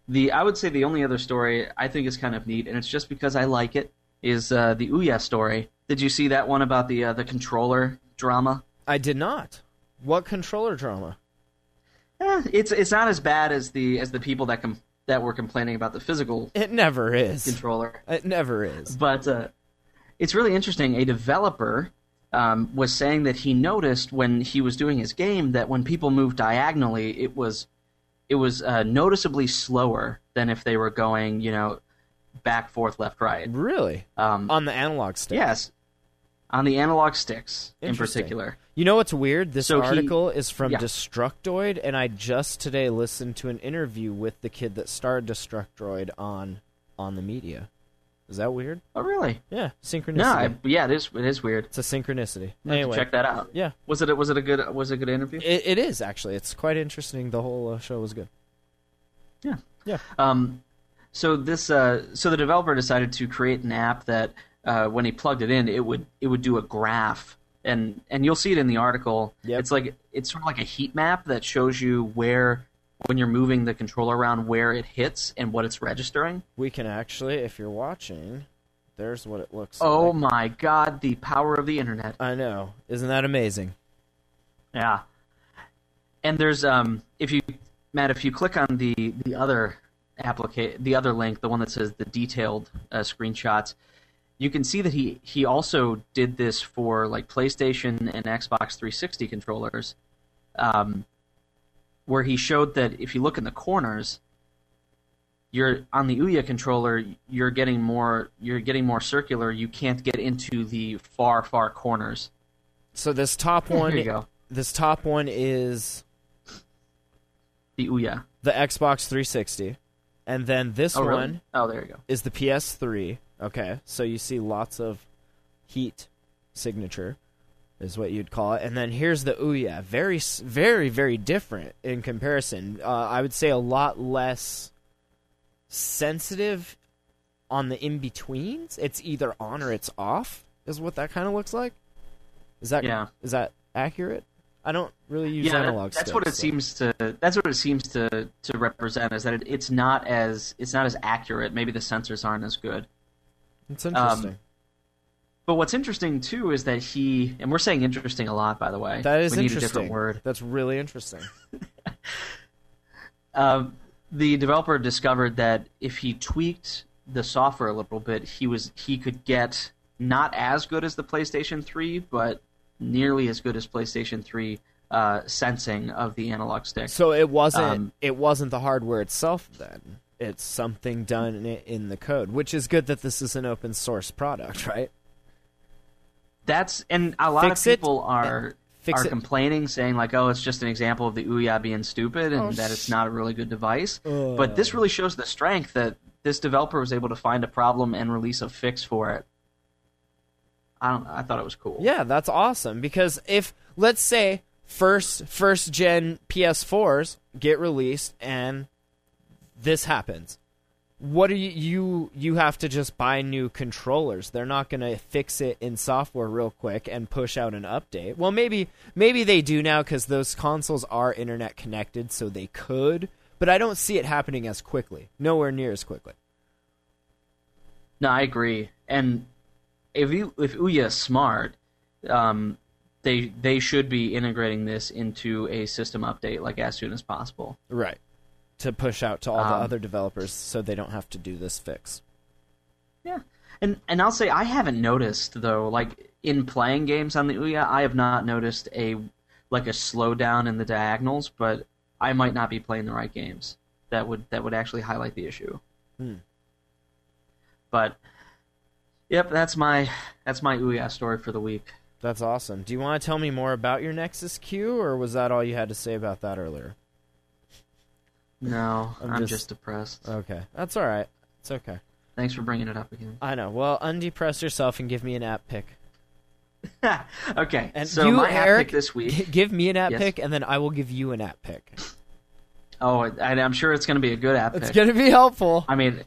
The I would say the only other story I think is kind of neat, and it's just because I like it, is uh, the Ouya story. Did you see that one about the uh, the controller drama? I did not. What controller drama? Eh, it's it's not as bad as the as the people that com- that were complaining about the physical It never is. controller. It never is. But uh, it's really interesting. A developer um, was saying that he noticed when he was doing his game that when people moved diagonally, it was it was uh, noticeably slower than if they were going, you know, back, forth, left, right. Really? Um, On the analog stick? yes, on the analog sticks in particular. You know what's weird? This So he- article is from yeah. Destructoid, and I just today listened to an interview with the kid that starred Destructoid on on the media. Is that weird? Oh, really? Yeah, synchronicity. No, I, yeah, it is. It is weird. it's a synchronicity. I'll Anyway, check that out. yeah, Was it? a- Was it a good? Was it a good interview? it, it is actually. It's quite interesting. The whole uh, show was good. Yeah. Yeah. Um, so this, uh, so the developer decided to create an app that, uh, when he plugged it in, it would it would do a graph, and and you'll see it in the article. Yep. It's like it's sort of like a heat map that shows you where when you're moving the controller around where it hits and what it's registering. We can actually, if you're watching, there's what it looks like. Oh like. my God! The power of the internet. I know. Isn't that amazing? Yeah. And there's um if you Matt if you click on the the other applica- the other link the one that says the detailed uh, screenshots you can see that he he also did this for like PlayStation and Xbox 360 controllers um where he showed that if you look in the corners you're on the Ouya controller you're getting more you're getting more circular. You can't get into the far far corners. So this top one, you go. this top one is the Ouya. The Xbox 360, and then this oh really? one oh there you go. is the PS3. Okay, so you see lots of heat signature, is what you'd call it. And then here's the Ouya, very, very, very different in comparison. Uh, I would say a lot less sensitive on the in betweens. It's either on or it's off. Is what that kind of looks like. Is that Yeah. is that accurate? I don't really use yeah, that- analog. that's what it so- seems to. That's what it seems to to represent is that it, it's not as it's not as accurate. Maybe the sensors aren't as good. It's interesting. But what's interesting too is that he and we're saying interesting a lot, by the way. that is we need interesting. a different word. That's really interesting. Um, the developer discovered that if he tweaked the software a little bit, he was he could get not as good as the PlayStation 3, but nearly as good as PlayStation 3 uh, sensing of the analog stick. So it wasn't Um, it wasn't the hardware itself then. It's something done in, in the code, which is good that this is an open source product, right? That's and a lot Fix of it, people are fix are it. complaining, saying like, "Oh, it's just an example of the Ouya being stupid and Oh, that it's not a really good device." But this really shows the strength that this developer was able to find a problem and release a fix for it. I don't. I thought it was cool. Yeah, that's awesome because if let's say first first gen PS4s get released and this happens, what do you you you have to just buy new controllers. They're not going to fix it in software real quick and push out an update. Well, maybe maybe they do now cuz those consoles are internet connected so they could, but I don't see it happening as quickly. Nowhere near as quickly. No, I agree. And if you if Ouya is smart, um, they they should be integrating this into a system update like as soon as possible. Right. To push out to all the Um, other developers so they don't have to do this fix. Yeah, and and I'll say I haven't noticed though, like in playing games on the Ouya, I have not noticed a like a slowdown in the diagonals, but I might not be playing the right games. That would that would actually highlight the issue. Hmm. But yep, that's my that's my Ouya story for the week. That's awesome. Do you want to tell me more about your Nexus Q, or was that all you had to say about that earlier? No, I'm I'm, just- just... depressed. Okay, that's all right. It's okay. Thanks for bringing it up again. I know. Well, undepress yourself and give me an app pick. okay, And so you, my app Eric, pick this g- week. give me an app Yes. pick, and then I will give you an app pick. Oh, and I'm sure it's going to be a good app It's gonna be helpful. I mean,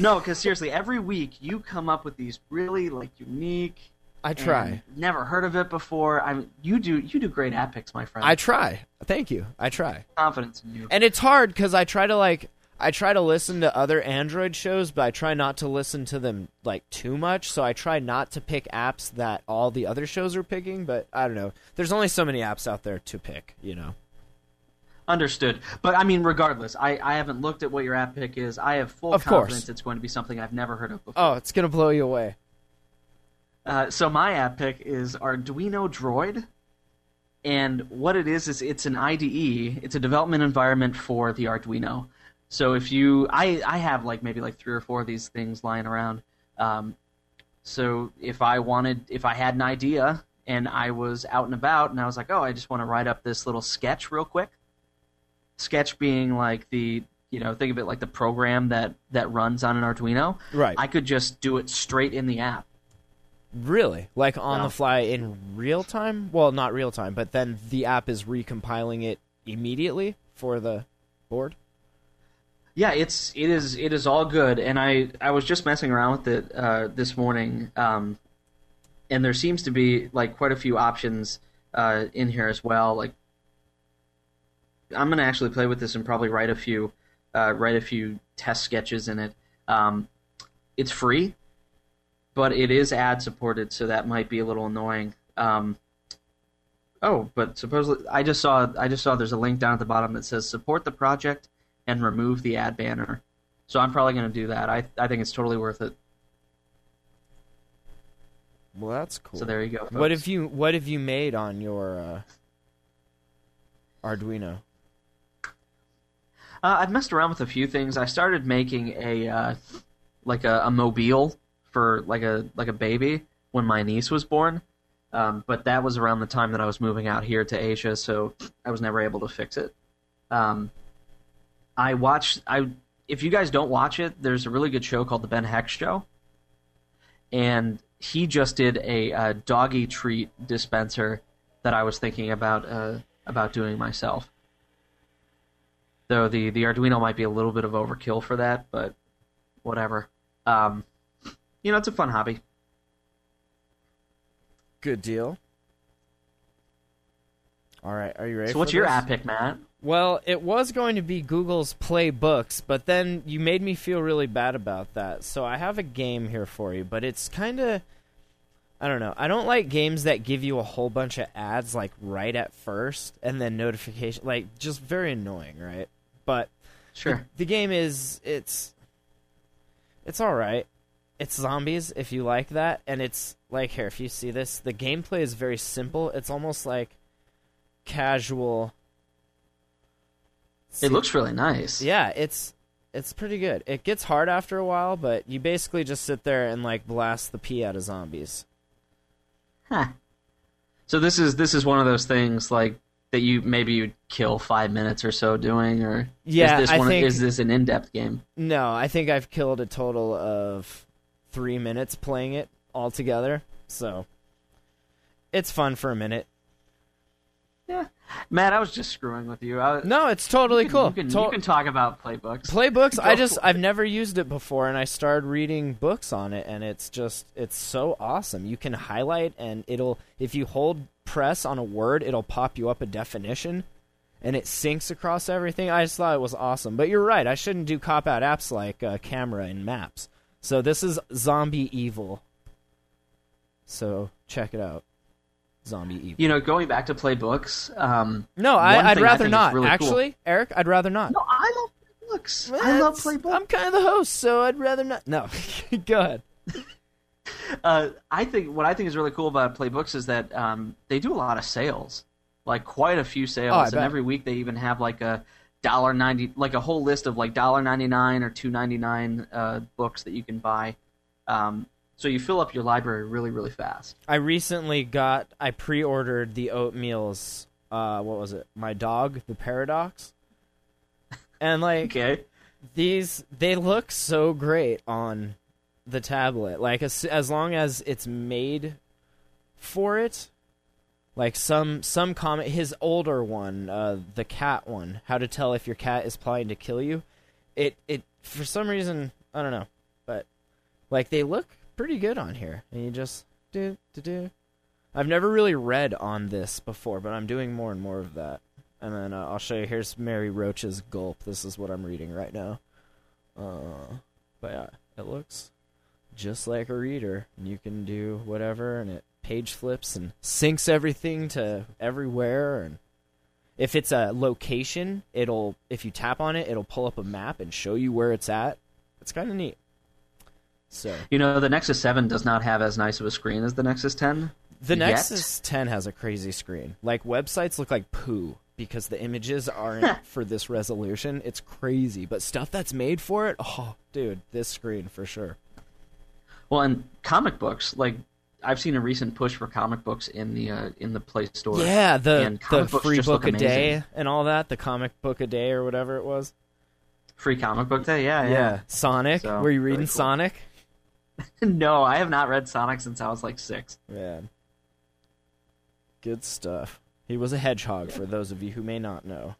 no, because seriously, every week you come up with these really like unique. I try. Never heard of it before. I mean, you do you do great app picks, my friend. I try. Thank you. I try. confidence in you. And it's hard because I try to like I try to listen to other Android shows, but I try not to listen to them like too much. So I try not to pick apps that all the other shows are picking. But I don't know. There's only so many apps out there to pick. You know. Understood. But I mean, regardless, I, I haven't looked at what your app pick is. I have full Of course. confidence it's going to be something I've never heard of before. Oh, it's gonna blow you away. Uh, so my app pick is Arduino Droid, and what it is is it's an IDE. It's a development environment for the Arduino. So if you, I I have like maybe like three or four of these things lying around. Um, so if I wanted, if I had an idea and I was out and about and I was like, oh, I just want to write up this little sketch real quick. Sketch being like the you know think of it like the program that that runs on an Arduino. Right. I could just do it straight in the app. Really? Like on the fly in real time? Well, not real time, but then the app is recompiling it immediately for the board. Yeah, it's it is it is all good, and I I was just messing around with it uh, this morning, um, and there seems to be like quite a few options uh, in here as well. Like, I'm gonna actually play with this and probably write a few uh, write a few test sketches in it. Um, it's free, but it is ad supported, so that might be a little annoying. Um, oh, but supposedly I just saw I just saw there's a link down at the bottom that says support the project and remove the ad banner. So I'm probably going to do that. I I think it's totally worth it. Well, that's cool. So there you go. What have you What have you made on your uh, Arduino? Uh, I've messed around with a few things. I started making a uh, like a, a mobile for like a like a baby when my niece was born, um, but that was around the time that I was moving out here to Asia, so I was never able to fix it. Um, I watched. I if you guys don't watch it, there's a really good show called The Ben Heck Show, and he just did a, uh doggy treat dispenser that I was thinking about uh, about doing myself. Though the, the Arduino might be a little bit of overkill for that, but whatever. Um, you know, it's a fun hobby. Good deal. All right, are you ready? So, what's for your this? app pick, Matt? Well, it was going to be Google's Play Books, but then you made me feel really bad about that. So I have a game here for you, but it's kind of I don't know. I don't like games that give you a whole bunch of ads like right at first and then notification like just very annoying, right? But Sure. the game is it's it's all right. It's zombies if you like that, and it's like here if you see this, the gameplay is very simple. It's almost like casual. It looks really nice. Yeah, it's it's pretty good. It gets hard after a while, but you basically just sit there and like blast the pee out of zombies. huh. So this is this is one of those things like that you maybe you'd kill five minutes or so doing, or Yeah, is this I think- Is this an in-depth game? No, I think I've killed a total of three minutes playing it all together. So it's fun for a minute. Yeah, Matt, I was just screwing with you. I, No, it's totally you can, cool. You can, To- you can talk about playbooks. Playbooks, I just I've never used it before, and I started reading books on it, and it's just it's so awesome. You can highlight, and it'll if you hold press on a word, it'll pop you up a definition, and it syncs across everything. I just thought it was awesome. But you're right, I shouldn't do cop out apps like uh, camera and maps. So this is Zombie Evil. So check it out, Zombie Evil. you know, going back to playbooks. Um, no, I, I'd thing I rather not. really cool- Actually, Eric, I'd rather not. no, I love playbooks. I love That's- playbooks. I'm kind of the host, so I'd rather not. No, go ahead. Uh, I think what I think is really cool about playbooks is that um, they do a lot of sales, like quite a few sales, Oh, and every week they even have like a dollar ninety, like a whole list of like dollar ninety nine or two ninety nine uh, books that you can buy. Um, so you fill up your library really, really fast. I recently got I pre-ordered the oatmeals. Uh, what was it? My dog, the paradox. And like Okay. these, they look so great on the tablet. Like as as long as it's made for it. Like some some comment, his older one, uh, the cat one, how to tell if your cat is plotting to kill you. It it for some reason I don't know, but like they look pretty good on here, and you just do do do. I've never really read on this before, but I'm doing more and more of that. And then uh, I'll show you. Here's Mary Roach's Gulp. This is what I'm reading right now. Uh, but yeah, it looks just like a reader. And you can do whatever, and it page flips and syncs everything to everywhere. And if it's a location, it'll if you tap on it, it'll pull up a map and show you where it's at. It's kind of neat. So You know, the Nexus Seven does not have as nice of a screen as the Nexus Ten. The Yet? Nexus 10 has a crazy screen. Like websites look like poo because the images aren't for this resolution. It's crazy, but stuff that's made for it, oh, dude, this screen for sure. Well, and comic books, like I've seen a recent push for comic books in the uh, in the Play Store. Yeah, the the free book a day and all that, the comic book a day or whatever it was. Free comic book day, yeah, yeah. Sonic. So, Were you really reading cool. Sonic? no, I have not read Sonic since I was like six. Man. Good stuff. He was a hedgehog for those of you who may not know.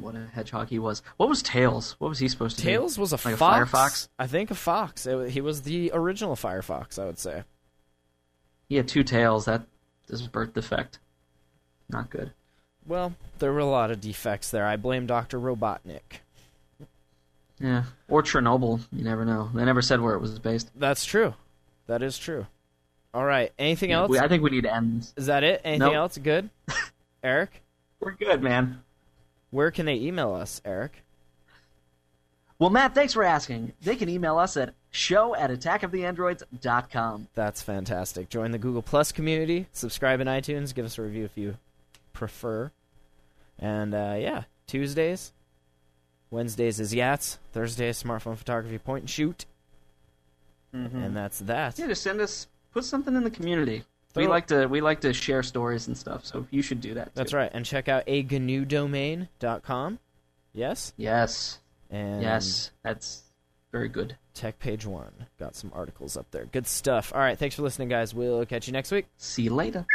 What a hedgehog he was. What was Tails? What was he supposed to be? Tails was a Like a fox. Firefox? I think a fox. It he was the original Firefox, I would say. He had two tails. That is birth defect. Not good. Well, there were a lot of defects there. I blame Dr. Robotnik. Yeah. Or Chernobyl. You never know. They never said where it was based. That's true. That is true. All right. Anything else? We, I think we need to end. this. Is that it? Anything Nope. else? Good? Eric? We're good, man. Where can they email us, Eric? Well, Matt, thanks for asking. They can email us at show at attackoftheandroids.com. That's fantastic. Join the Google Plus community. Subscribe in iTunes. Give us a review if you prefer. And uh, yeah, Tuesdays. Wednesdays is Yats. Thursdays, smartphone photography point and shoot. And that's that. Yeah, just send us, put something in the community. We like to we like to share stories and stuff, so you should do that. Too. That's right. And check out a domain.com. Yes? Yes, And yes, that's very good. Tech Page One. Got some articles up there. Good stuff. All right. Thanks for listening, guys. We'll catch you next week. See you later.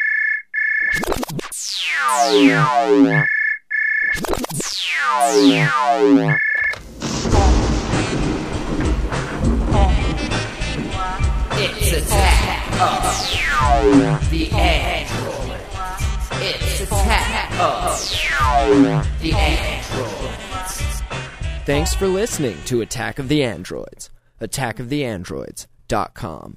It's attack of the android. It's attack of the android. Thanks for listening to Attack of the Androids. AttackoftheAndroids.com.